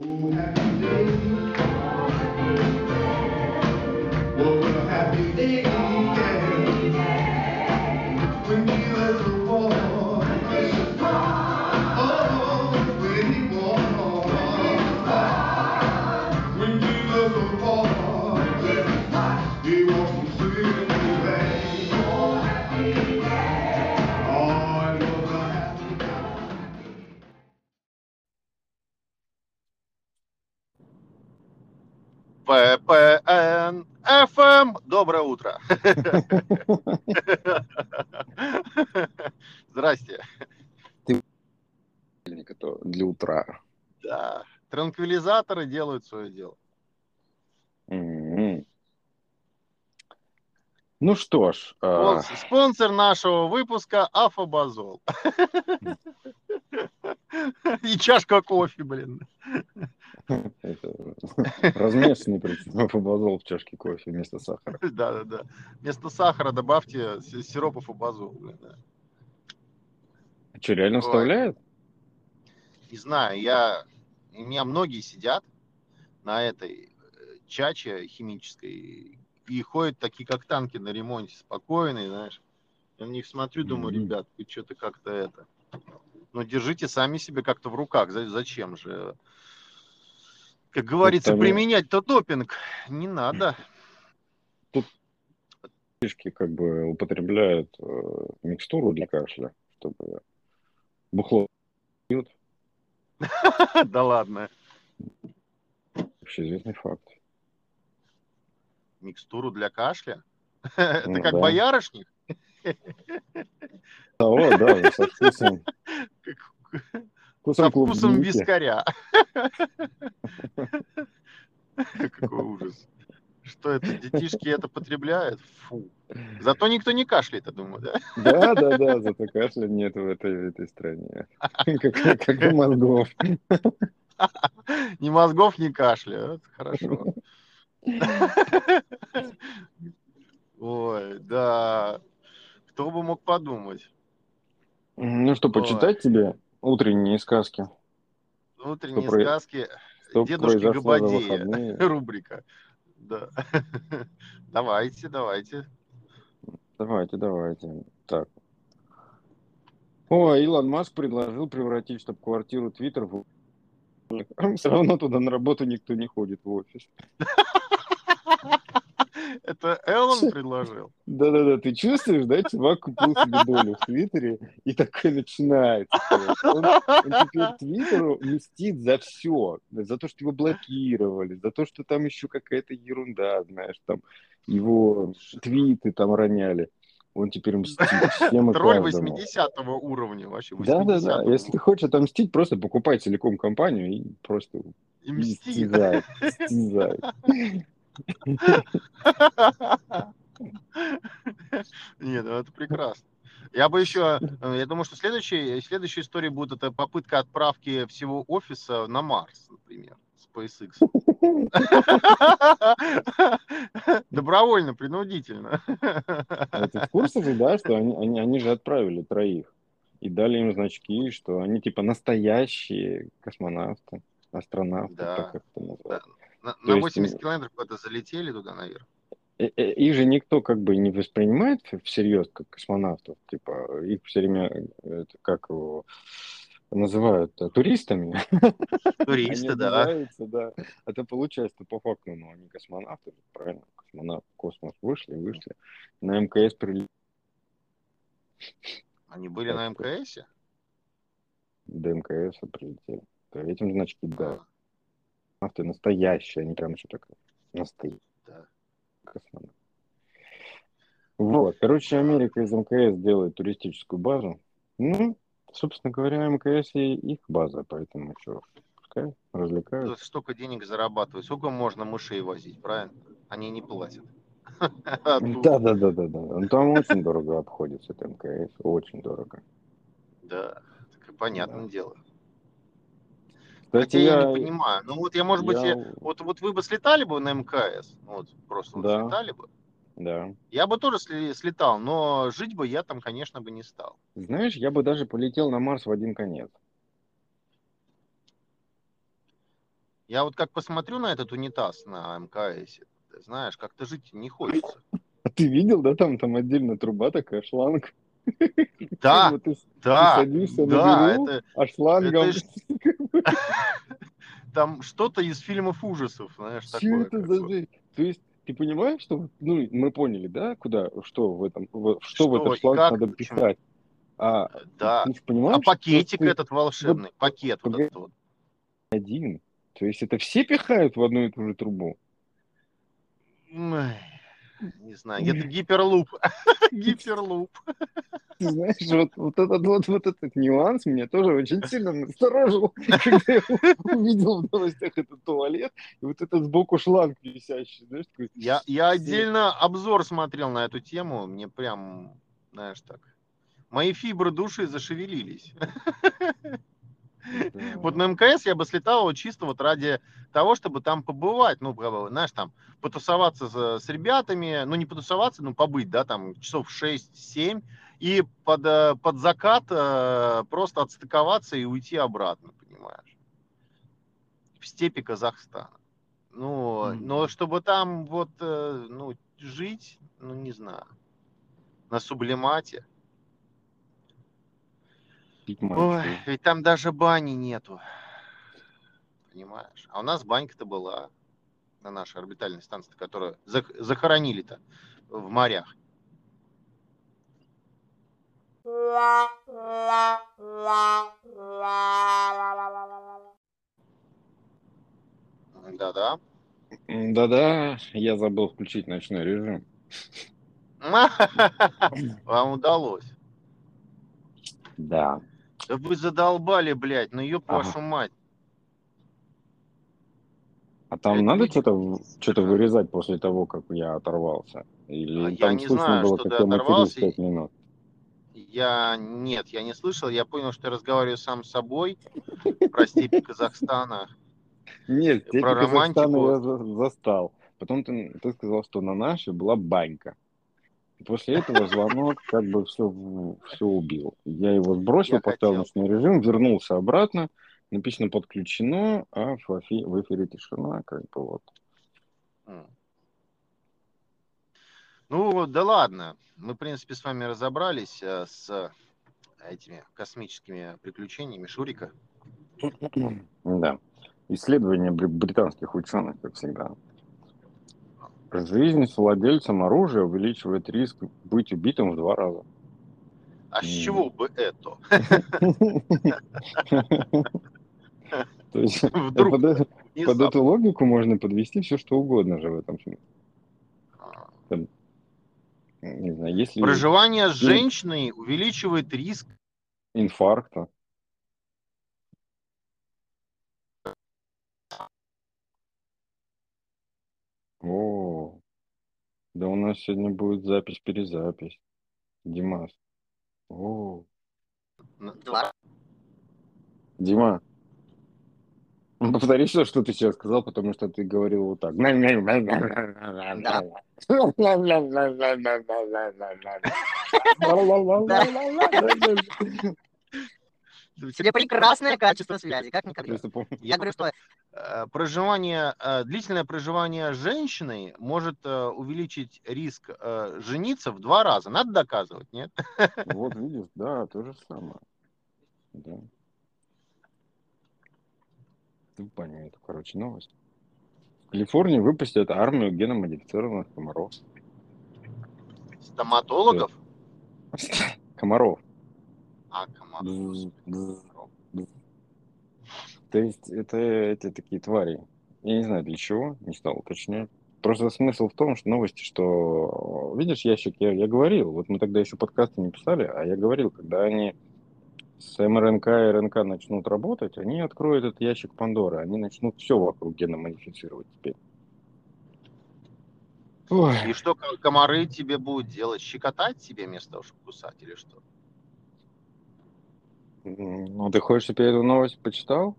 Una Здрасте. Ты для утра. Да. Транквилизаторы делают свое дело. Mm-hmm. Ну что ж. А, спонсор, спонсор нашего выпуска Афобазол. И чашка кофе, блин. Размешанный причем фабазол в чашке кофе вместо сахара. Да, да, да. Вместо сахара добавьте сироп фабазол. А что, реально вставляют? Не знаю, я... У меня многие сидят на этой э, чаче химической и ходят такие, как танки на ремонте, спокойные, знаешь. Я на них смотрю, думаю, ребят, вы что-то как-то это... Ну, держите сами себе как-то в руках. Зачем же? Как говорится, Это... применять-то допинг не надо. Тут фишки как бы употребляют э, микстуру для кашля, чтобы бухло пьют. Да ладно. Общеизвестный факт. Микстуру для кашля? Это ну как боярышник? О, да, со вкусом. Со вкусом вискаря. Какой ужас. Что это, детишки это потребляют? Фу. Зато никто не кашляет, я думаю, да? Да, да, да, зато кашля нет в этой, в этой стране. Как, как и мозгов. Ни мозгов, ни кашля. Это хорошо. Ой, да. Кто бы мог подумать? Ну что, почитать тебе утренние сказки? Утренние что сказки что Дедушки Габадея. Рубрика. Да. давайте, давайте. Давайте, давайте. Так. О, Илон Маск предложил превратить штаб-квартиру Твиттер в... Все равно туда на работу никто не ходит в офис. Это Эллен предложил? Да-да-да, ты чувствуешь, да, чувак купил себе долю в Твиттере и такой начинается. Он, он теперь Твиттеру мстит за все. За то, что его блокировали, за то, что там еще какая-то ерунда, знаешь, там его твиты там роняли. Он теперь мстит всем и Тролль 80 уровня вообще. Да-да-да, если ты хочешь отомстить, просто покупай целиком компанию и просто и мсти. Стязай, стязай. Нет, ну это прекрасно. Я бы еще, э, я думаю, что следующая, следующая история будет это попытка отправки всего офиса на Марс, например, SpaceX. Добровольно, принудительно. А ты в курсе же, да, что они, они, они же отправили троих и дали им значки, что они типа настоящие космонавты, астронавты, да. как это называется. Да. На, на 80 есть, километров куда-то залетели туда наверх. Э, э, их же никто как бы не воспринимает всерьез как космонавтов. Типа их все время это как его называют туристами. Туристы, да. да. Это получается по факту, ну, они космонавты, правильно? Космонавты в космос вышли, вышли. На МКС прилетели. Они были на МКС? До МКС прилетели. Этим значки, да. А космонавты настоящие, они прям еще так настоящие. Да. Вот, короче, Америка из МКС делает туристическую базу. Ну, собственно говоря, мкс и их база, поэтому что, пускай развлекаются. Столько денег зарабатывают, сколько можно мышей возить, правильно? Они не платят. Да, да, да, да, да. Ну, там очень дорого обходится это МКС, очень дорого. Да, понятное дело. Кстати, Хотя я... я не понимаю. Ну вот я, может быть, я... вот, вот вы бы слетали бы на МКС, ну, вот просто да. слетали бы. Да. Я бы тоже слетал, но жить бы я там, конечно, бы не стал. Знаешь, я бы даже полетел на Марс в один конец. Я вот как посмотрю на этот унитаз на МКС, знаешь, как-то жить не хочется. А ты видел, да, там, там отдельно труба такая, шланг? Да, ты, да, садишься да, на Беру, это, а шлангом... это там что-то из фильмов ужасов, знаешь, такое. это за? То есть ты понимаешь, что ну мы поняли, да, куда, что в этом, в- что, в этот шланг как, надо пихать? А Да. ты ж понимаешь, А пакетик ты этот волшебный, пакет вот этот вот. один. То есть это все пихают в одну и ту же трубу? Ой, Не знаю, это гиперлуп. Гиперлуп. Знаешь, вот, вот, этот, вот, вот этот нюанс меня тоже очень сильно насторожил, когда я увидел в новостях этот туалет, и вот этот сбоку шланг висящий, знаешь, такой, Я, я отдельно обзор смотрел на эту тему, мне прям, знаешь, так, мои фибры души зашевелились. да. Вот на МКС я бы слетал вот чисто вот ради того, чтобы там побывать, ну, знаешь, там, потусоваться с, с ребятами, ну, не потусоваться, ну, побыть, да, там, часов 6-7, и под, э, под закат э, просто отстыковаться и уйти обратно, понимаешь, в степи Казахстана. Ну, Мгм. но чтобы там вот, э, ну, жить, ну, не знаю, на сублимате. Пить Ой, мочу. ведь там даже бани нету. Понимаешь? А у нас банька-то была на нашей орбитальной станции, которую зах- захоронили-то в морях. Да-да. Да-да, я забыл включить ночной режим. Вам удалось. Да. Да вы задолбали, блядь, ну ёб Ага. вашу мать. А там Это надо видео. что-то что-то вырезать после того, как я оторвался? Или А я там не слышно знаю, было, что как ты я оторвался. 5 минут? Я нет, я не слышал. Я понял, что я разговариваю сам с собой про степи Казахстана. Нет, Про романтику. я за- застал. Потом ты, ты сказал, что на нашей была банька. После этого звонок как бы все, все убил. Я его сбросил, Я поставил ночной режим, вернулся обратно. Написано подключено, а в эфи- в эфире тишина, как бы вот. Ну, да ладно. Мы, в принципе, с вами разобрались э, с этими космическими приключениями Шурика. Да. Исследования бри- британских ученых, как всегда. Жизнь с владельцем оружия увеличивает риск быть убитым в два раза. А с чего бы это? То есть Вдруг под, э- под эту логику можно подвести все, что угодно же в этом смысле. А. Не знаю, если Проживание с женщиной увеличивает риск. инфаркта. О, да у нас сегодня будет запись-перезапись. Димас. О, Да. Дима, ну, повтори все, что ты сейчас сказал, потому что ты говорил вот так. У тебя прекрасное качество связи, как никогда. Просто. Я говорю, что Проживание, э, длительное проживание с женщиной может э, увеличить риск э, жениться в два раза. Надо доказывать, нет? Вот видишь, да, то же самое. Да. Ты понял эту, короче, новость. В Калифорнии выпустят армию геномодифицированных комаров. Стоматологов? Комаров. А, комар. То есть это эти такие твари. Я не знаю для чего, не стал уточнять. Просто смысл в том, что новости, что видишь ящик, я, я говорил, вот мы тогда еще подкасты не писали, а я говорил, когда они с МРНК и РНК начнут работать, они откроют этот ящик Пандоры, они начнут все вокруг гена модифицировать теперь. Ой. И что ко- комары тебе будут делать? Щекотать тебе вместо того, чтобы кусать или что? Ну, ты хочешь, чтобы я эту новость почитал?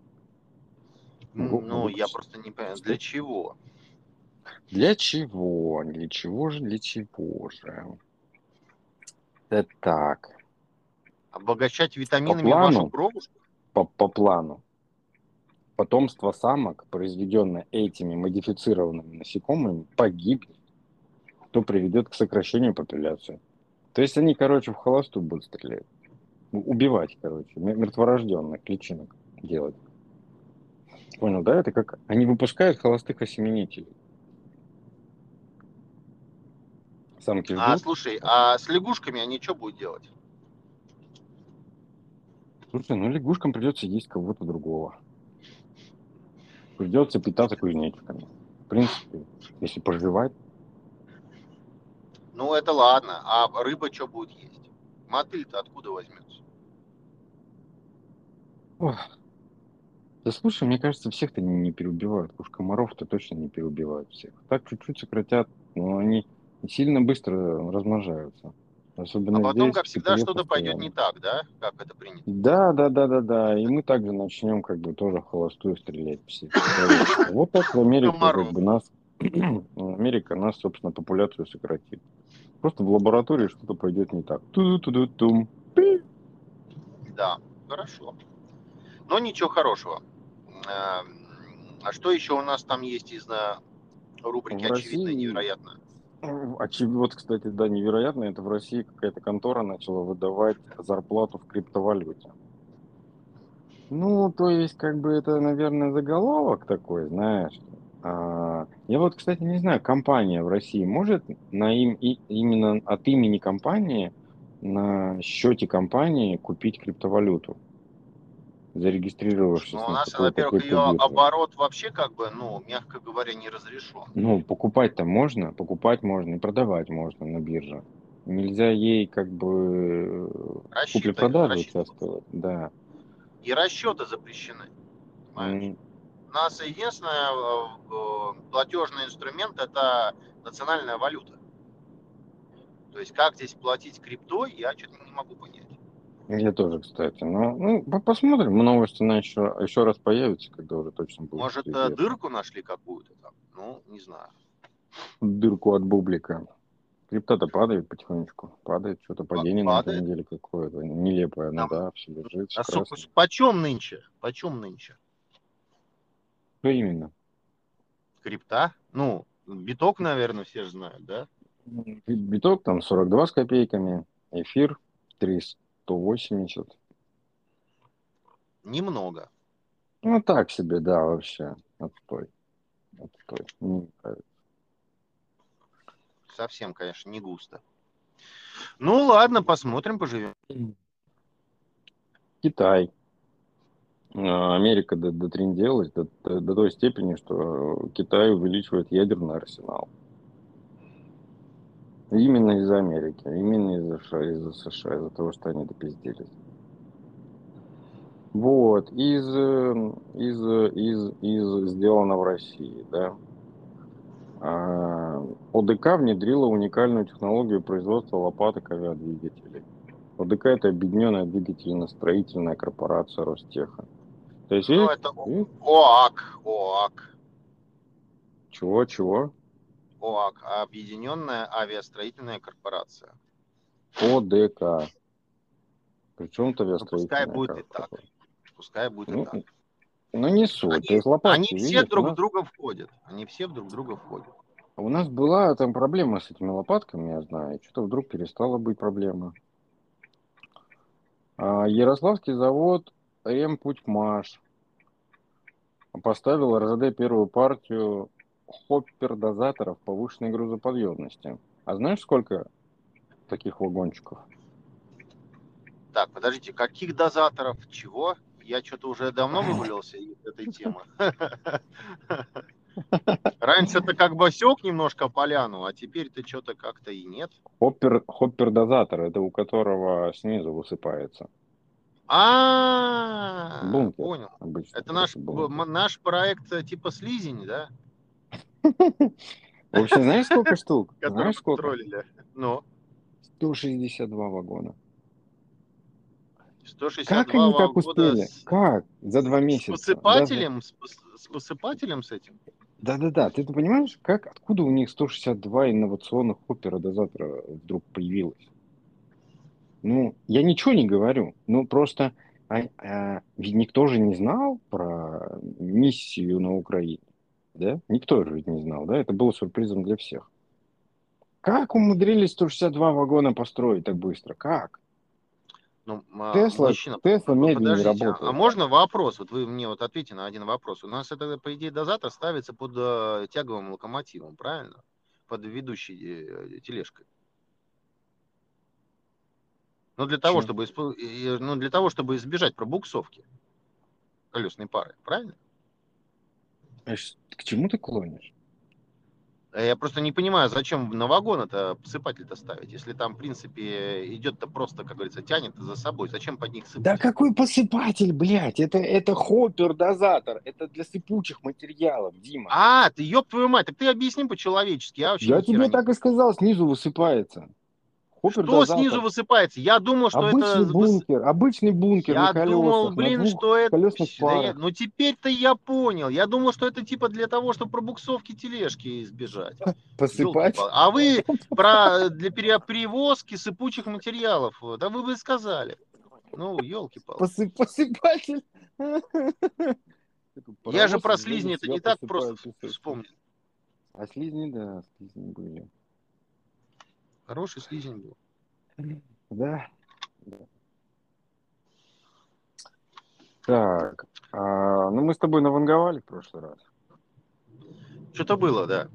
Ну, я просто не понимаю, для чего? Для чего? Для чего же? Для чего же? Это так, Обогащать витаминами плану. вашу кровушку? по, по плану. потомство самок, произведенное этими модифицированными насекомыми, погибнет, то приведет к сокращению популяции. То есть они, короче, в холосту будут стрелять. Убивать, короче, мертворожденных личинок делать. Понял, да? Это как они выпускают холостых осеменителей. Самки ждут. А, слушай, а с лягушками они что будут делать? Слушай, ну лягушкам придется есть кого-то другого. Придется питаться кузнечиками. В принципе, если поживать. Ну, это ладно. А рыба что будет есть? Мотыль-то откуда возьмется? Ох. Да слушай, мне кажется, всех-то не, не переубивают. Уж комаров-то точно не переубивают всех. Так чуть-чуть сократят, но они сильно быстро размножаются. Особенно а потом, здесь, как всегда, что-то пойдет не так, да? Как это принято? Да, да, да, да, да. И мы также начнем как бы тоже холостую стрелять все. Вот так в Америке как бы нас, Америка нас, собственно, популяцию сократит. Просто в лаборатории что-то пойдет не так. ту ту ту тум Да, хорошо. Но ничего хорошего. Эм, а что еще у нас там есть из рубрики «Очевидно и невероятно»? Очевидно, вот, кстати, да, невероятно, это в России какая-то контора начала выдавать зарплату в криптовалюте. Ну, то есть, как бы это, наверное, заголовок такой, знаешь. А, я вот, кстати, не знаю, компания в России может на им, и, именно от имени компании на счете компании купить криптовалюту? Зарегистрировавшись. Ну, у нас, во-первых, ее бирже. оборот вообще, как бы, ну, мягко говоря, не разрешен. Ну, покупать-то можно, покупать можно и продавать можно на бирже. Нельзя ей как бы купли-продажи участвовать, да. И расчеты запрещены. Mm. У нас единственный э, э, платежный инструмент это национальная валюта. То есть как здесь платить криптой, я что-то не могу понять. Я тоже, кстати. Но, ну, посмотрим. Новости на еще, еще раз появятся, когда уже точно будет. Может, известно. дырку нашли какую-то там? Ну, не знаю. Дырку от бублика. Крипта-то падает потихонечку. Падает, что-то падение падает. на этой неделе какое-то. Нелепое, ну да, все лежит. А сколько, почем нынче? Почем нынче? Что именно? Крипта? Ну, биток, наверное, все же знают, да? Биток там 42 с копейками, эфир 300. 180. Немного. Ну, так себе, да, вообще. Отстой. Отстой. Не нравится. Совсем, конечно, не густо. Ну, ладно, посмотрим, поживем. Китай. А, Америка дотренделась до, до, до той степени, что Китай увеличивает ядерный арсенал. Именно из-за Америки, именно из-за США, из-за США, из-за того, что они допиздились. Вот, из, из, из, из сделано в России, да. А, ОДК внедрила уникальную технологию производства лопаток авиадвигателей. ОДК это объединенная двигательно-строительная корпорация Ростеха. То есть, ну, это ОАК, ОАК. Чего, чего? ОАК, Объединенная авиастроительная корпорация. ОДК. Причем то авиастроительная ну, Пускай будет и так. Пускай будет ну, и так. Ну, не суть. Они, есть, лопатки, они все видишь, друг в друга входят. Они все друг в друга входят. У нас была там проблема с этими лопатками, я знаю. Что-то вдруг перестала быть проблема. А Ярославский завод Ремпутьмаш поставил РЖД первую партию хоппер-дозаторов повышенной грузоподъемности. А знаешь, сколько таких вагончиков? Так, подождите, каких дозаторов? Чего? Я что-то уже давно вывалился из этой темы. Раньше это как бы сек немножко поляну, а теперь-то что-то как-то и нет. Хоппер, хоппер-дозатор, это у которого снизу высыпается. А, понял. Это наш, наш проект э, типа слизень, да? В общем, знаешь, сколько штук? Знаешь, сколько? Ну. 162 вагона. 162 как они так успели? С... Как? За два месяца. С посыпателем? Даже... С, посыпателем с этим? Да-да-да. Ты, ты понимаешь, как, откуда у них 162 инновационных опера-дозатора вдруг появилось? Ну, я ничего не говорю. Ну, просто а, а, ведь никто же не знал про миссию на Украине, да? Никто же ведь не знал, да? Это было сюрпризом для всех. Как умудрились 162 вагона построить так быстро? Как? Ну, а, Тесла, мужчина, Тесла медленнее подождите, а- работает. а можно вопрос? Вот вы мне вот ответьте на один вопрос. У нас это, по идее, дозатор ставится под э, тяговым локомотивом, правильно? Под ведущей э, тележкой. Ну, для того, чтобы, исп- ну, для того, чтобы избежать пробуксовки колесной пары, правильно? А К чему ты клонишь? А Я просто не понимаю, зачем на вагон это посыпатель-то ставить, если там, в принципе, идет-то просто, как говорится, тянет за собой. Зачем под них сыпать? Да какой посыпатель, блядь? Это, это хоппер-дозатор. Это для сыпучих материалов, Дима. А, ты ёб твою мать, так ты объясни по-человечески. Я вообще Я хера тебе так и сказал, снизу высыпается. Что Хоппер-дозатор. снизу высыпается? Я думал, что Обычный это... выс- бункер, обычный бункер Я на колесах. думал, на блин, двух что это... колесных Да я-. Ну теперь-то я понял. Я думал, что это типа для того, чтобы пробуксовки тележки избежать. Посыпать. А вы про для перевозки сыпучих материалов. Да вы бы сказали. Ну, елки-палки. Посып- посыпатель. Я же про из слизни это не так просто вспомнил. А слизни, да, слизни были. Хороший слизень был. Да. Так, а, ну мы с тобой наванговали в прошлый раз. Что-то было, да.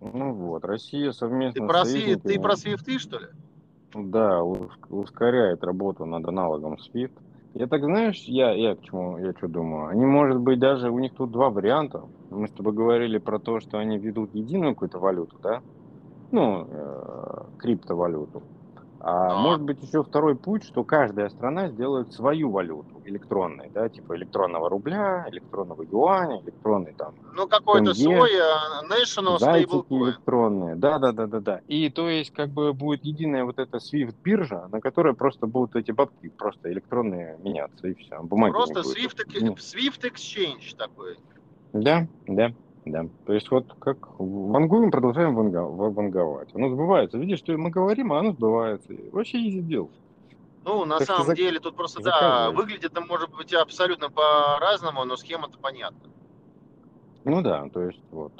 Ну вот, Россия совместно Ты про, с сви- ты союзниками, про свифты, что ли? да, ус- ускоряет работу над аналогом SWIFT. Я так, знаешь, я, я к чему, я что думаю, они, может быть, даже, у них тут два варианта. Мы с тобой говорили про то, что они ведут единую какую-то валюту, да? Ну, э, криптовалюту. А Да. может быть еще второй путь, что каждая страна сделает свою валюту электронной, да, типа электронного рубля, электронного юаня, электронный там Ну, какой-то свой а, National Stablecoin. электронные. Да, да, да, да, да. И то есть как бы будет единая вот эта Swift биржа, на которой просто будут эти бабки просто электронные меняться и все. Бумаги Просто. Swift, Swift Exchange такой. Да, да, да. То есть вот как вангуем, продолжаем ванга- ва- ванговать. Оно сбывается. Видишь, что мы говорим, а оно сбывается. Вообще easy deal. Ну, на Так что самом зак- деле, тут просто, да, выглядит это может быть абсолютно по-разному, но схема-то понятна. Ну да, то есть вот.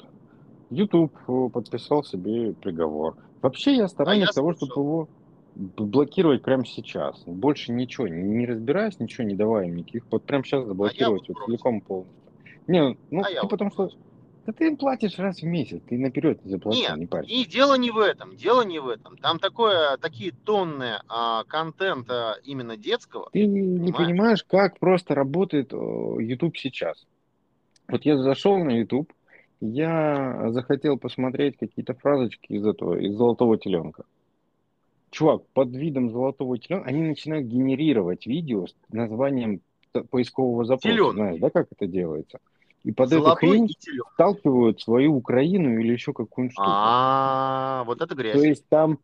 YouTube э, подписал себе приговор. Вообще я сторонник я того, слышал. чтобы его блокировать прямо сейчас. Больше ничего, не, разбираясь, ничего не давая им никаких. Вот прямо сейчас заблокировать вот вот против. целиком полностью. Не, ну А ты вот потому что против. Да ты им платишь раз в месяц, ты наперед не заплатил, Нет, не парься. и дело не в этом, дело не в этом. Там такое, такие тонны а, контента именно детского. Ты не Понимаешь? понимаешь, как просто работает YouTube сейчас. Вот я зашел на YouTube, я захотел посмотреть какие-то фразочки из этого, из золотого теленка. Чувак, под видом золотого теленка они начинают генерировать видео с названием поискового запроса. Телёнок. Знаешь, да, как это делается? И под эту Золотой хрень и телёг. сталкивают свою Украину или еще какую-нибудь штуку. А, вот это грязь. То есть там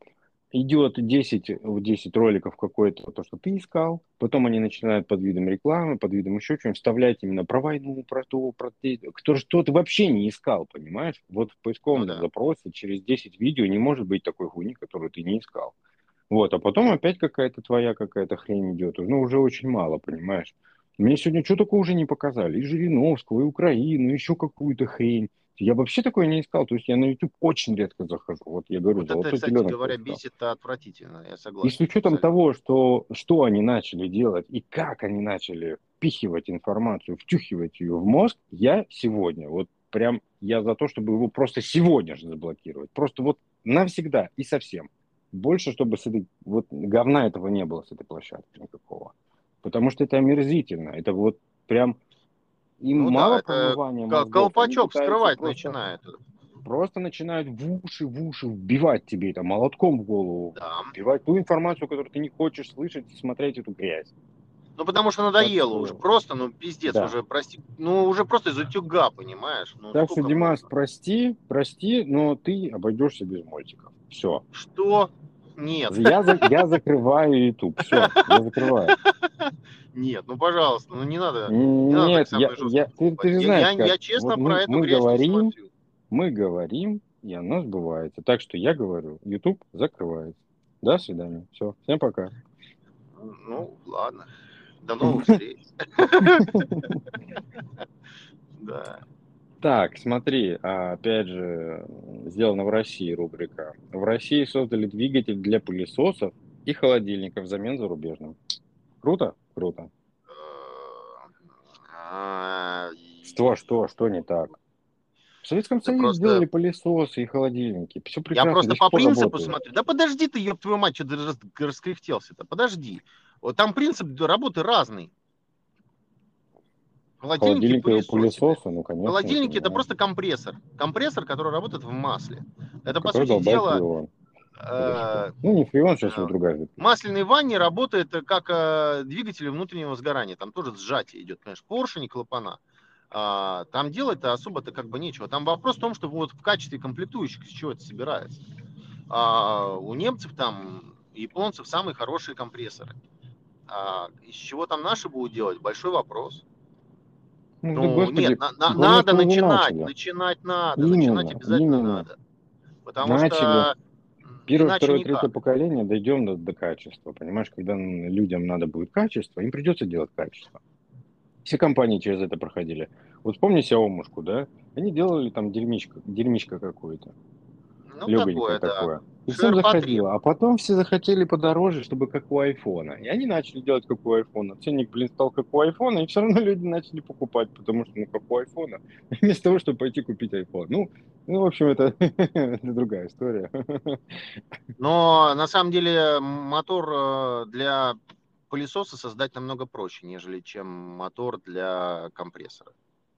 идет 10, в 10 роликов какое-то то, что ты искал, потом они начинают под видом рекламы, под видом еще чего-нибудь вставлять именно про войну, про то, про те, кто, что ты вообще не искал, понимаешь? Вот в поисковом Ну да. запросе через 10 видео не может быть такой хуйни, которую ты не искал. Вот, а потом опять какая-то твоя какая-то хрень идет, ну уже очень мало, понимаешь? Мне сегодня что такого уже не показали, и Жириновского, и Украину, и еще какую-то хрень. Я вообще такое не искал, то есть я на YouTube очень редко захожу. Вот я говорю, Вот это, кстати говоря, поискал. бесит отвратительно, я согласен. И с учетом абсолютно. того, что, что они начали делать и как они начали впихивать информацию, втюхивать ее в мозг, я сегодня, вот прям я за то, чтобы его просто сегодня же заблокировать. Просто вот навсегда и совсем. Больше, чтобы с этой, вот говна этого не было с этой площадки никакого. Потому что это омерзительно. Это вот прям им Ну да, мало это промывания мозгов, Колпачок пытаются скрывать просто- начинает. Просто начинают в уши, в уши вбивать тебе это молотком в голову. Да. Вбивать ту информацию, которую ты не хочешь слышать смотреть эту грязь. Ну, потому что надоело уже. Просто, ну, пиздец, Да. уже, прости. Ну, уже просто из утюга, понимаешь? Ну, Так что, Димас, можно? прости, прости, но ты обойдешься без мультиков. Все. Что? Нет. Я, за- я закрываю YouTube. Все, я закрываю. Нет, ну, пожалуйста, ну, не надо. Не Нет, я, ты, ты же знаешь, я, как. я честно Вот про мы, мы не говорим, мы говорим, и оно сбывается. Так что я говорю, YouTube закрывается. До свидания. Все, всем пока. Ну, ладно. До новых встреч. Да. Так, смотри, а, опять же, сделано в России рубрика. В России создали двигатель для пылесосов и холодильников взамен зарубежным. Круто? Круто. А, что, что, что не так? В Советском Союзе просто... сделали пылесосы и холодильники. Все прекрасно. Я просто по принципу смотрю. Да подожди ты, ёб твою мать, что ты раскряхтелся-то? Подожди. Вот там принцип работы разный. Холодильники, Холодильник пылесосы, ну, конечно. Холодильники это просто компрессор. Компрессор, который работает в масле. Это, по сути дела... Э, ну, не фреон, сейчас э, другая жидкость. Ванне работает как э, двигатель внутреннего сгорания. Там тоже сжатие идет, понимаешь, поршень и клапана. А, там делать-то особо-то как бы нечего. Там вопрос в том, что вот в качестве комплектующих, с чего это собирается. А, у немцев там, японцев самые хорошие компрессоры. А, из чего там наши будут делать, большой вопрос. Ну, ну господи, нет, на, на, надо начинать, начали. начинать надо, именно, начинать обязательно именно. надо. Потому начали. что Первое, второе, никак. третье поколение дойдем до, до качества. Понимаешь, когда людям надо будет качество, им придется делать качество. Все компании через это проходили. Вот вспомни Xiaomi, да? Они делали там дерьмичко, дерьмичко какое-то. Ну, Легонькое такое, такое. И всем заходило. А потом все захотели подороже, чтобы как у айфона. И они начали делать как у айфона. Ценник, блин, стал как у айфона, и все равно люди начали покупать, потому что, ну, как у айфона. Вместо того, чтобы пойти купить айфон. Ну, ну в общем, это, это другая история. Но, на самом деле, мотор э, для пылесоса создать намного проще, нежели чем мотор для компрессора.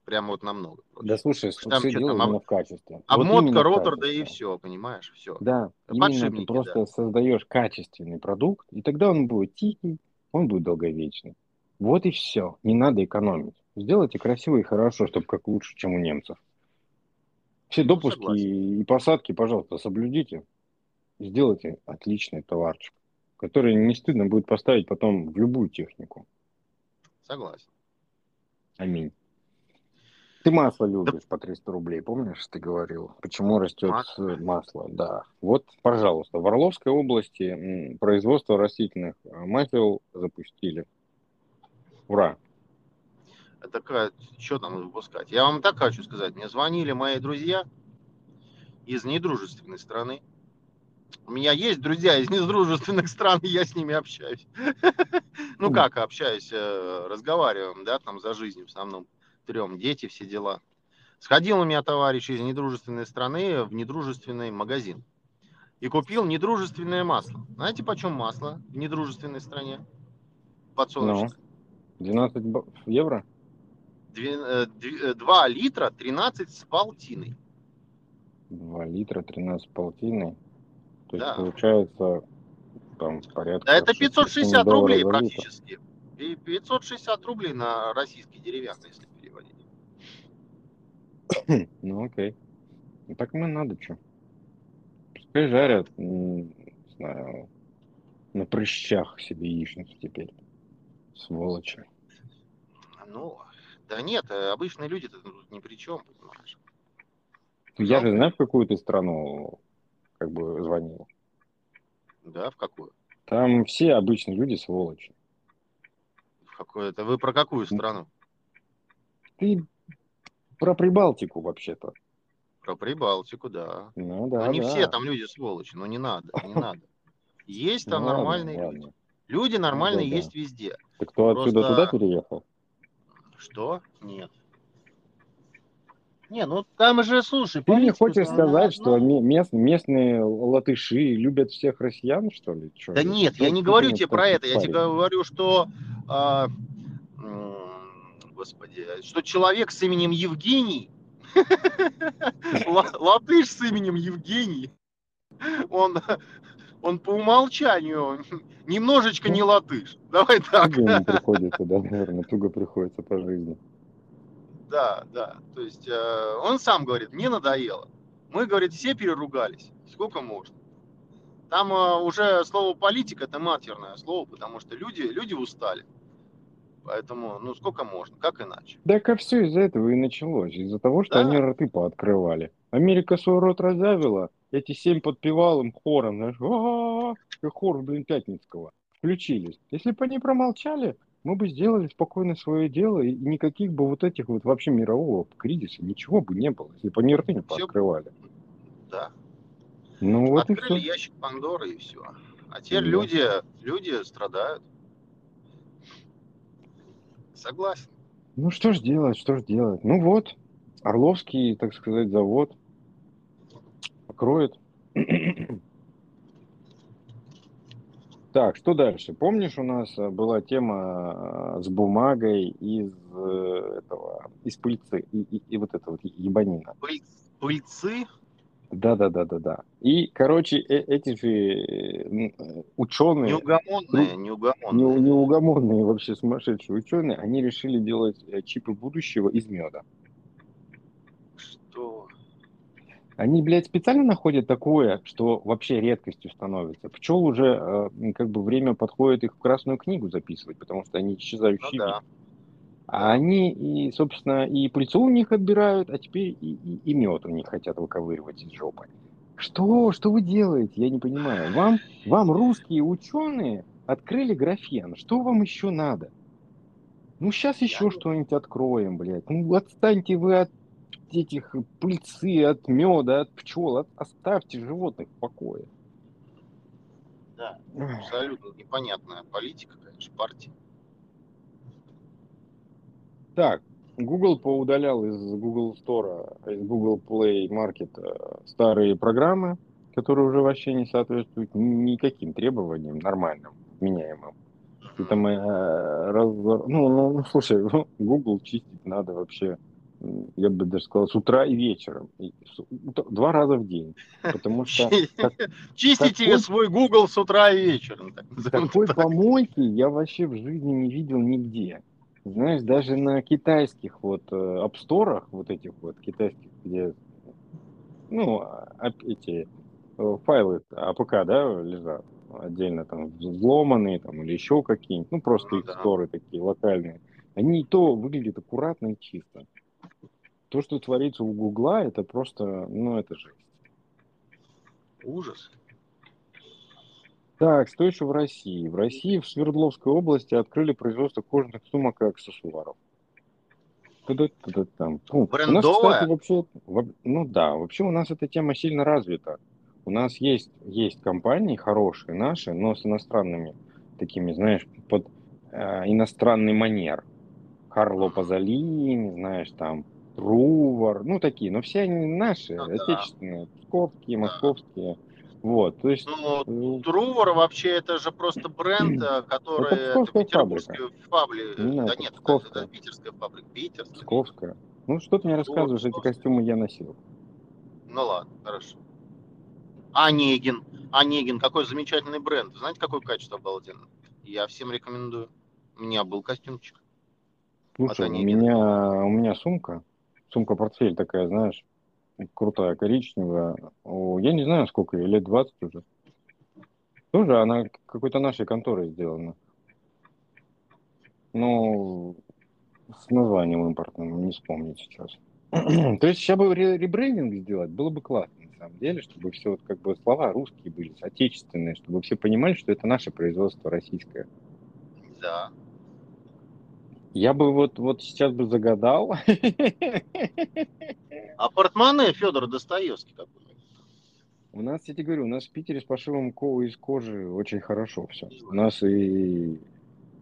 Прямо вот намного. Проще. Да слушай, там все дело там, в качестве. Обмотка, вот ротор, да и все, понимаешь, все. Да, именно ты просто да. создаешь качественный продукт, и тогда он будет тихий, он будет долговечный. Вот и все. Не надо экономить. Сделайте красиво и хорошо, чтобы как лучше, чем у немцев. Все ну, допуски Согласен. и посадки, пожалуйста, соблюдите. Сделайте отличный товарчик который не стыдно будет поставить потом в любую технику. Согласен. Аминь. Ты масло любишь да. по 300 рублей, помнишь, ты говорил? Почему растет масло? масло? Да. Вот, пожалуйста, в Орловской области производство растительных э, масел запустили. Ура! Это что там выпускать? Я вам так хочу сказать. Мне звонили мои друзья из недружественной страны. У меня есть друзья из недружественных стран, и я с ними общаюсь. Ну как общаюсь, э, разговариваем, да, там за жизнь в основном трем, дети, все дела. Сходил у меня товарищ из недружественной страны в недружественный магазин и купил недружественное масло. Знаете, почем масло в недружественной стране? Подсолнечное. Ну, 12 евро? 2, 2 э, литра 13 с полтиной. 2 литра 13 с полтиной? То да. есть получается там порядка... Да это 560 рублей практически. И 560 рублей на российский деревянный, если. Ну окей. Ну, так мы надо что. Пускай жарят, не знаю, на прыщах себе яичницу теперь. Сволочи. Ну, да нет, э, обычные люди тут ни при чем, понимаешь. Я же знаю, в какую ты страну как бы звонил. Да, в какую? Там все обычные люди сволочи. В какую? Это вы про какую страну? Ты про Прибалтику вообще-то. Про Прибалтику, да. Ну да. Но не да. все там люди сволочи, но не надо, не надо. Есть там ну, нормальные ладно, люди. Люди нормальные ну, есть да. везде. Ты кто Просто... отсюда туда переехал? Что? Нет. Не, ну там же, слушай... Ты мне хочешь сказать, что мест, местные латыши любят всех россиян, что ли? Да нет, я не говорю тебе про это, я тебе говорю, что... Господи, что человек с именем Евгений, латыш с именем Евгений, он, он по умолчанию немножечко не латыш. Давай так. Туго приходится, да, наверное, туго приходится по жизни. Да, да. То есть э, он сам говорит, мне надоело. Мы, говорит, все переругались. Сколько можно? Там э, уже слово политика это матерное слово, потому что люди, люди устали. Поэтому, ну сколько можно, как иначе? Так а все из-за этого и началось. Из-за того, что да. они рты пооткрывали. Америка свой рот разявила, эти семь подпевал им хором, знаешь, а хор, блин, Пятницкого. Включились. Если бы они промолчали, мы бы сделали спокойно свое дело, и никаких бы вот этих вот вообще мирового кризиса, ничего бы не было, если бы они рты не пооткрывали. Да. Ну вот Открыли и все. ящик Пандоры и все. А теперь Да. люди, люди страдают. Согласен. Ну что ж делать, что ж делать? Ну вот, Орловский, так сказать, завод покроет. Так, что дальше? Помнишь, у нас э, была тема э, с бумагой из э, этого, из пыльцы, и, и- и вот это вот ебанина. Пыль- Пыльцы, Да-да-да-да-да. И, короче, э- эти же э, э, ученые, неугомонные, не- неугомонные. неугомонные вообще сумасшедшие ученые, они решили делать э, чипы будущего из меда. Что? Они, блядь, специально находят такое, что вообще редкостью становится. Пчел уже э, как бы время подходит их в Красную книгу записывать, потому что они Ну исчезающие. да. А они, и, собственно, и пыльцу у них отбирают, а теперь и, и, и мед у них хотят выковыривать из жопы. Что? Что вы делаете? Я не понимаю. Вам, вам русские ученые открыли графен. Что вам еще надо? Ну, сейчас еще что-нибудь откроем, блядь. Ну, отстаньте вы от этих пыльцы, от меда, от пчел. От- оставьте животных в покое. Да, абсолютно непонятная политика, конечно, партии. Так, Google поудалял из Google Store, из Google Play Market э, старые программы, которые уже вообще не соответствуют ни- никаким требованиям нормальным, меняемым. И там, э, раз- ну, ну, ну, слушай, ну, Google чистить надо вообще, я бы даже сказал, с утра и вечером. И с- два раза в день. Потому что как- Чистите такой- свой Google с утра и вечером. Такой это так. помойки я вообще в жизни не видел нигде. Знаешь, даже на китайских вот э, App Store, вот этих вот китайских, где, ну, а- ап- эти э, файлы APK, да, лежат отдельно там взломанные там или еще какие-нибудь, ну, просто Ну их да. store ы такие локальные. Они и то выглядят аккуратно и чисто. То, что творится у Гугла, это просто, ну, это жесть. Ужас. Так, что еще в России? В России в Свердловской области открыли производство кожаных сумок и аксессуаров. Там. Ну, У нас, Брендовая? кстати, вообще, во- ну да, вообще у нас эта тема сильно развита. У нас есть, есть компании хорошие наши, но с иностранными такими, знаешь, под э, иностранный манер. Карло Пазолини, знаешь, там, Трувор, ну такие, но все они наши, Ну да. отечественные, псковские, Да. московские. Вот, то есть Ну, э, Трувор вообще это же просто бренд, э, который Это псковская петербургская фабрика. Не, Да это нет, это, псковская. это питерская фабрика. Питерская. Псковская. Ну, что ты мне рассказываешь, эти костюмы я носил. Ну ладно, хорошо. Онегин. Онегин, какой замечательный бренд. Знаете, какое качество обалденное? Я всем рекомендую. У меня был костюмчик. Слушай, у Онегина. меня, у меня сумка, сумка-портфель такая, знаешь, крутая, коричневая. О, я не знаю, сколько ей, лет 20 уже. Тоже она какой-то нашей конторой сделана. Ну, с названием импортным, не вспомнить сейчас. То есть сейчас бы ре- ребрендинг сделать, было бы классно, на самом деле, чтобы все вот как бы слова русские были, отечественные, чтобы все понимали, что это наше производство российское. Да. Я бы вот, вот сейчас бы загадал. А портмоне Федор Достоевский какой? У нас, я тебе говорю, у нас в Питере с пошивом ко- из кожи очень хорошо все. У нас и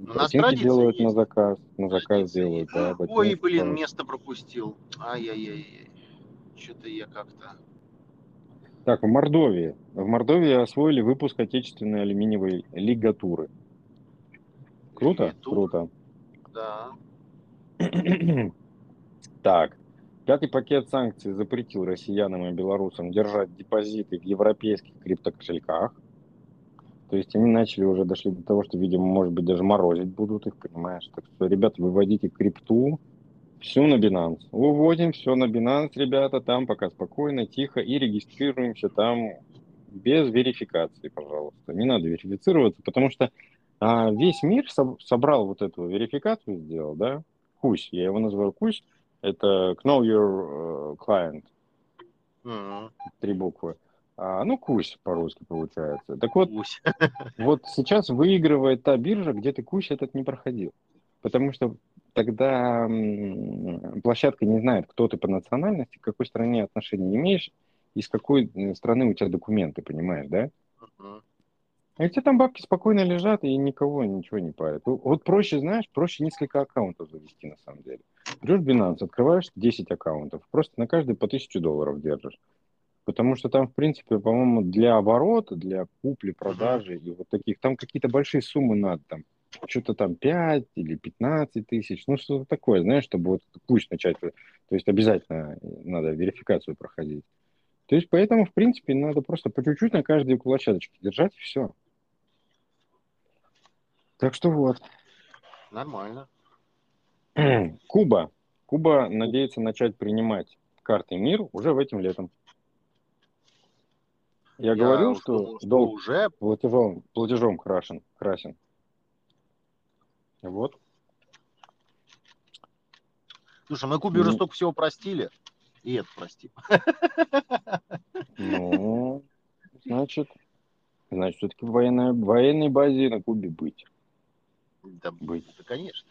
У нас ботинки делают на есть. заказ, на заказ Традиции делают, да, Ой, ботинки блин, делают. место пропустил. Ай-яй-яй. Что-то я как-то... Так, в Мордовии. В Мордовии освоили выпуск отечественной алюминиевой лигатуры. Круто? Лигатура? Круто. Да. Так, пятый пакет санкций запретил россиянам и белорусам держать депозиты в европейских криптокошельках. То есть они начали уже дошли до того, что, видимо, может быть, даже морозить будут их, понимаешь? Так что, ребята, выводите крипту, все на Binance. Выводим все на Binance, ребята, там пока спокойно, тихо, и регистрируемся там без верификации, пожалуйста. Не надо верифицироваться, потому что а, весь мир соб- собрал вот эту верификацию, сделал, да? Кусь, я его называю Кусь. Это Know Your э, Client, М, три буквы. А, ну, Кусь по-русски получается. Так вот, вот сейчас выигрывает та биржа, где ты Кусь этот не проходил. потому что тогда площадка не знает, кто ты по национальности, к какой стране отношения имеешь, из какой э, страны у тебя документы, понимаешь, да? Uh-huh. А эти там бабки спокойно лежат и никого ничего не парят. Вот проще, знаешь, проще несколько аккаунтов завести на самом деле. Берешь Binance, открываешь 10 аккаунтов, просто на каждый по 1000 долларов держишь. Потому что там, в принципе, по-моему, для оборота, для купли, продажи и вот таких, там какие-то большие суммы надо, там что-то там 5 или 15 тысяч, ну что-то такое, знаешь, чтобы вот пусть начать, то есть обязательно надо верификацию проходить. То есть поэтому, в принципе, надо просто по чуть-чуть на каждой площадочке держать, и все. Так что вот. Нормально. Куба. Куба надеется начать принимать карты МИР уже в этим летом. Я, Я говорил, что, думал, что долг уже платежом, платежом крашен, красен. Вот. Слушай, мы Кубе уже столько всего простили. И это прости. Ну, значит, значит, все-таки в военной, военной базе на Кубе быть. Да, быть. Да, конечно.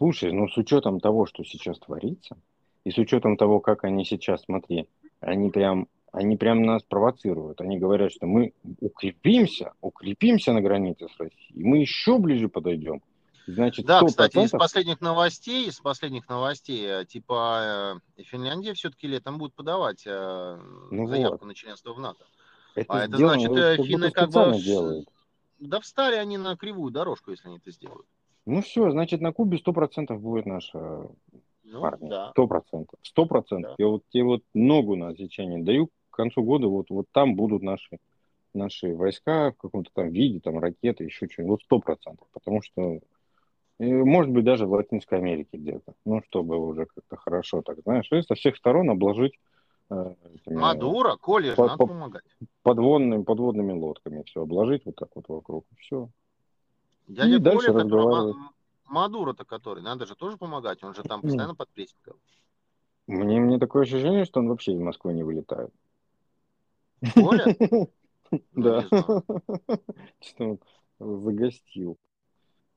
Слушай, ну с учетом того, что сейчас творится, и с учетом того, как они сейчас, смотри, они прям, они прям нас провоцируют. Они говорят, что мы укрепимся, укрепимся на границе с Россией, мы еще ближе подойдем. Значит, да, 100%... кстати, из последних новостей, из последних новостей, э, типа э, Финляндия все-таки летом будет подавать э, ну заявку вот. на членство в НАТО. Это а это значит, финны как бы... Делают. Да встали они на кривую дорожку, если они это сделают. Ну все, значит, на Кубе сто процентов будет наша ну, армия. Сто процентов. Сто процентов. Я вот тебе вот ногу на отсечение даю. К концу года вот, вот там будут наши, наши войска в каком-то там виде, там ракеты, еще что-нибудь. Вот сто процентов. Потому что может быть, даже в Латинской Америке где-то. Ну, чтобы уже как-то хорошо так, знаешь, и со всех сторон обложить э, этими, Мадура, Коля, по, надо по, помогать. Подводными, подводными лодками все обложить вот так вот вокруг, все. Дядя и Коля, дальше разговаривать. Мадура-то который, надо же тоже помогать, он же там постоянно под прессингом. Мне, мне такое ощущение, что он вообще из Москвы не вылетает. Коля? Да. Что он загостил.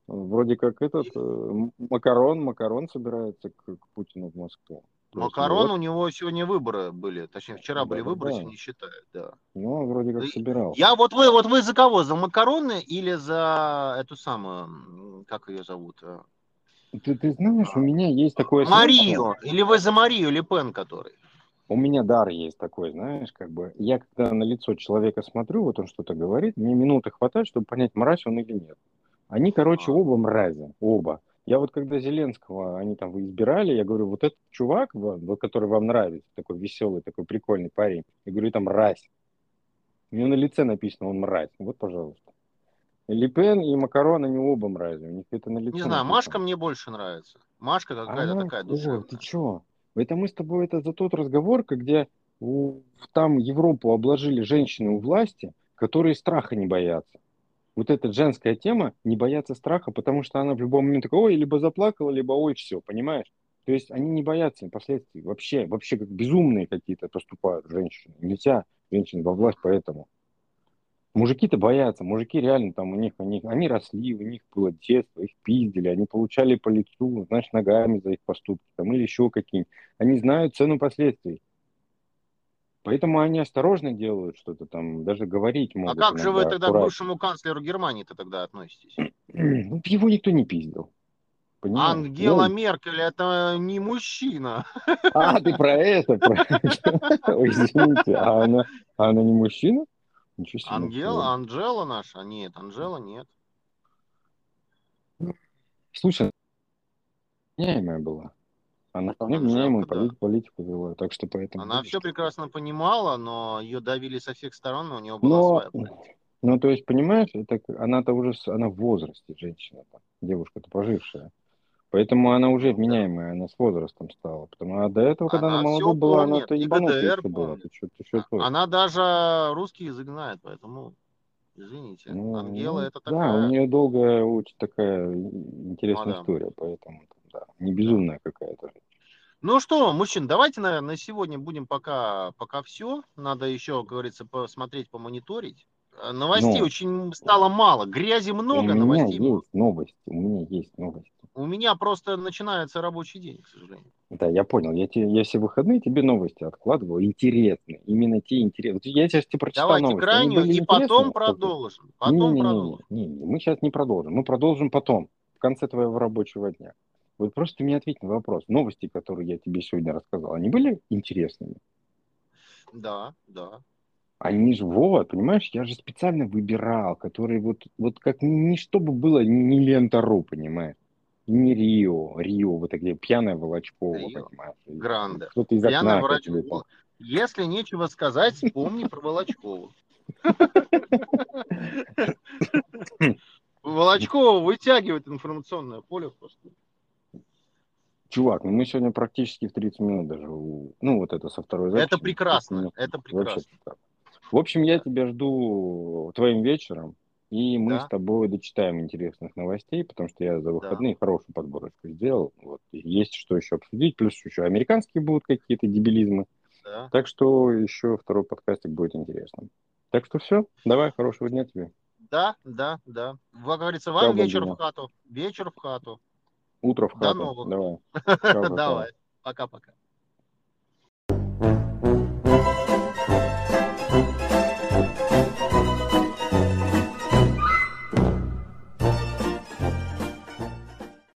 Вроде как этот э, Макарон, Макарон собирается к Путину в Москву. Макарон, вот. у него сегодня выборы были, точнее вчера да, были выборы, да. сегодня считают, да. Ну, вроде как собирал. Я вот вы, вот вы за кого? За Макароны или за эту самую, как ее зовут? Э? Ты, ты знаешь, у меня есть такое... Марию, или вы за Марию Лепен, который? У меня дар есть такой, знаешь, как бы, я когда на лицо человека смотрю, вот он что-то говорит, мне минуты хватает, чтобы понять, мразь он или нет. Они, короче, оба мрази, оба. Я вот когда Зеленского, они там избирали, я говорю, вот этот чувак, который вам нравится, такой веселый, такой прикольный парень, я говорю, там мразь. У него на лице написано, он мразь. Вот, пожалуйста. Липен и Макарон, они оба мрази. У них это на лице Не знаю, написано. Машка мне больше нравится. Машка какая-то а, такая душевная. Ты чё? Это мы с тобой, это за тот разговор, где у, там Европу обложили женщины у власти, которые страха не боятся вот эта женская тема, не бояться страха, потому что она в любом момент такой, ой, либо заплакала, либо ой, все, понимаешь? То есть они не боятся последствий. Вообще, вообще как безумные какие-то поступают женщины. Нельзя женщин во власть поэтому. Мужики-то боятся, мужики реально там у них, у них, они росли, у них было детство, их пиздили, они получали по лицу, знаешь, ногами за их поступки там, или еще какие-нибудь. Они знают цену последствий. Поэтому они осторожно делают что-то там, даже говорить а могут. А как же вы тогда аккуратно. к бывшему канцлеру Германии-то тогда относитесь? Ну, его никто не пиздил. Понимаешь? Ангела Ой. Меркель это не мужчина. А, ты про это, про это. Ой, извините, а она, а она не мужчина? Ничего себе. Ангела, Анжела наша? Нет, Анжела нет. Слушай, меняемая была. Она вполне вменяемую да. политику вела, так что поэтому... Она все прекрасно понимала, но ее давили со всех сторон, но у нее была но, своя политика. Ну, то есть, понимаешь, это, она-то уже, она в возрасте, женщина, девушка-то пожившая. Поэтому она уже вменяемая, она с возрастом стала. Потому а до этого, когда она, она молодая была, она-то ебанутая была. Ты что, ты что, она даже русский язык знает, поэтому извините. Ну, Ангела ну, это такая... Да, у нее долгая, очень такая интересная а, история, да. поэтому да, не безумная какая-то. Ну что, мужчин, давайте, наверное, на сегодня будем пока, пока все. Надо еще, как говорится, посмотреть, помониторить. Э, новостей ну, очень стало мало, грязи много, у меня новостей. Есть новости, у меня есть новости. У меня просто начинается рабочий день, к сожалению. Да, я понял. Я, тебе, я все выходные тебе новости откладывал. Интересные. Именно те интересные. Я сейчас тебе прочитал Давайте новости. крайнюю и потом продолжим. Потом не, продолжим. Не, не, не, мы сейчас не продолжим. Мы продолжим потом, в конце твоего рабочего дня. Вот просто ты мне ответь на вопрос. Новости, которые я тебе сегодня рассказал, они были интересными? Да, да. Они же, Вова, понимаешь, я же специально выбирал, которые вот, вот как не чтобы было не лента РУ, понимаешь? Не Рио, Рио, вот где пьяная Волочкова, Рио. понимаешь? Гранде. Кто-то из Пьяная окна Волочкова. Если нечего сказать, вспомни про Волочкову. Волочкова вытягивает информационное поле просто. Чувак, ну мы сегодня практически в 30 минут даже, ну вот это со второй записи. Это прекрасно, 30 минут. это Вообще прекрасно. так. В общем, я тебя жду твоим вечером, и мы Да. с тобой дочитаем интересных новостей, потому что я за выходные хорошую подборочку сделал. Вот. Есть что еще обсудить, плюс еще американские будут какие-то дебилизмы. Да. Так что еще второй подкастик будет интересным. Так что все, давай, хорошего дня тебе. Да, да, да. Как говорится, вам вечер Богдана. в хату. Вечер в хату. Утро в До хату. новых. Давай. Давай. Пока-пока.